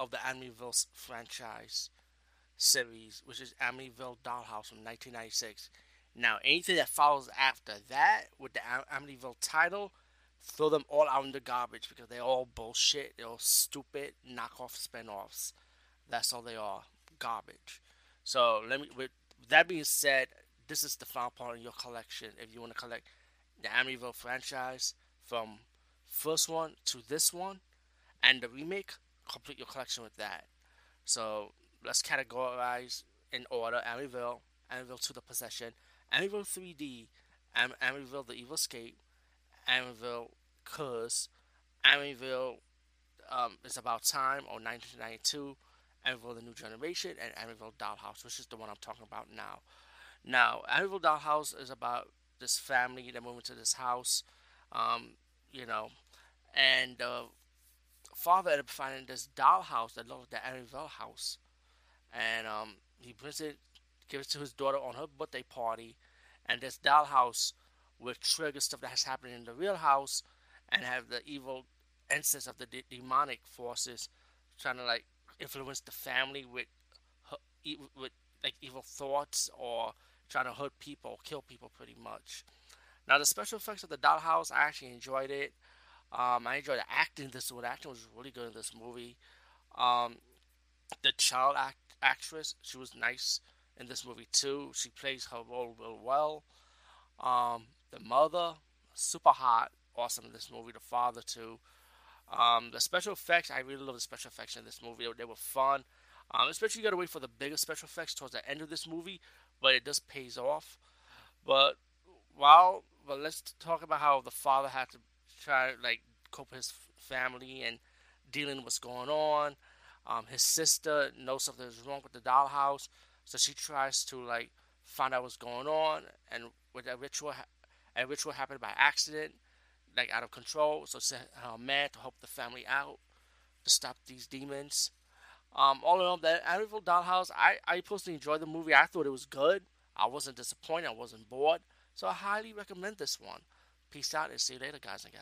of the Amityville franchise series, which is Amityville Dollhouse from 1996. Now, anything that follows after that with the Amityville title, throw them all out in the garbage because they're all bullshit. They're all stupid knockoff spinoffs. That's all they are, garbage. So let me. With that being said, this is the final part in your collection. If you want to collect the Amityville franchise from first one to this one, and the remake, complete your collection with that. So let's categorize in order: Amityville, Amityville II The Possession, Amityville 3D, Am- Amityville: The Evil Escape, Amityville Curse, Amityville um, It's About Time or 1992, Amityville: The New Generation, and Amityville Dollhouse, which is the one I'm talking about now. Now, Amityville Dollhouse is about this family that moved into this house, um, you know, and uh, father ended up finding this dollhouse that looked like the Amityville house, and um, he brings it, gives it to his daughter on her birthday party, and this dollhouse will trigger stuff that has happened in the real house, and have the evil instance of the de- demonic forces trying to like influence the family with with like evil thoughts or trying to hurt people, kill people, pretty much. Now the special effects of the dollhouse, I actually enjoyed it. Um, I enjoyed the acting. This one acting was really good in this movie. Um, the child act, actress, she was nice in this movie too. She plays her role real well. Um, the mother, super hot, awesome in this movie. The father too. Um, the special effects, I really love the special effects in this movie. They were fun. Um, especially you gotta wait for the bigger special effects towards the end of this movie, but it does pays off. But while, but let's talk about how the father had to try to like cope with his family and dealing with what's going on. Um, his sister knows something is wrong with the dollhouse, so she tries to like find out what's going on. And with a ritual, a ritual happened by accident, like out of control. So sent her man to help the family out to stop these demons. Um, all in all, that Amityville Dollhouse, I, I personally enjoyed the movie. I thought it was good. I wasn't disappointed. I wasn't bored. So I highly recommend this one. Peace out and see you later, guys and gals.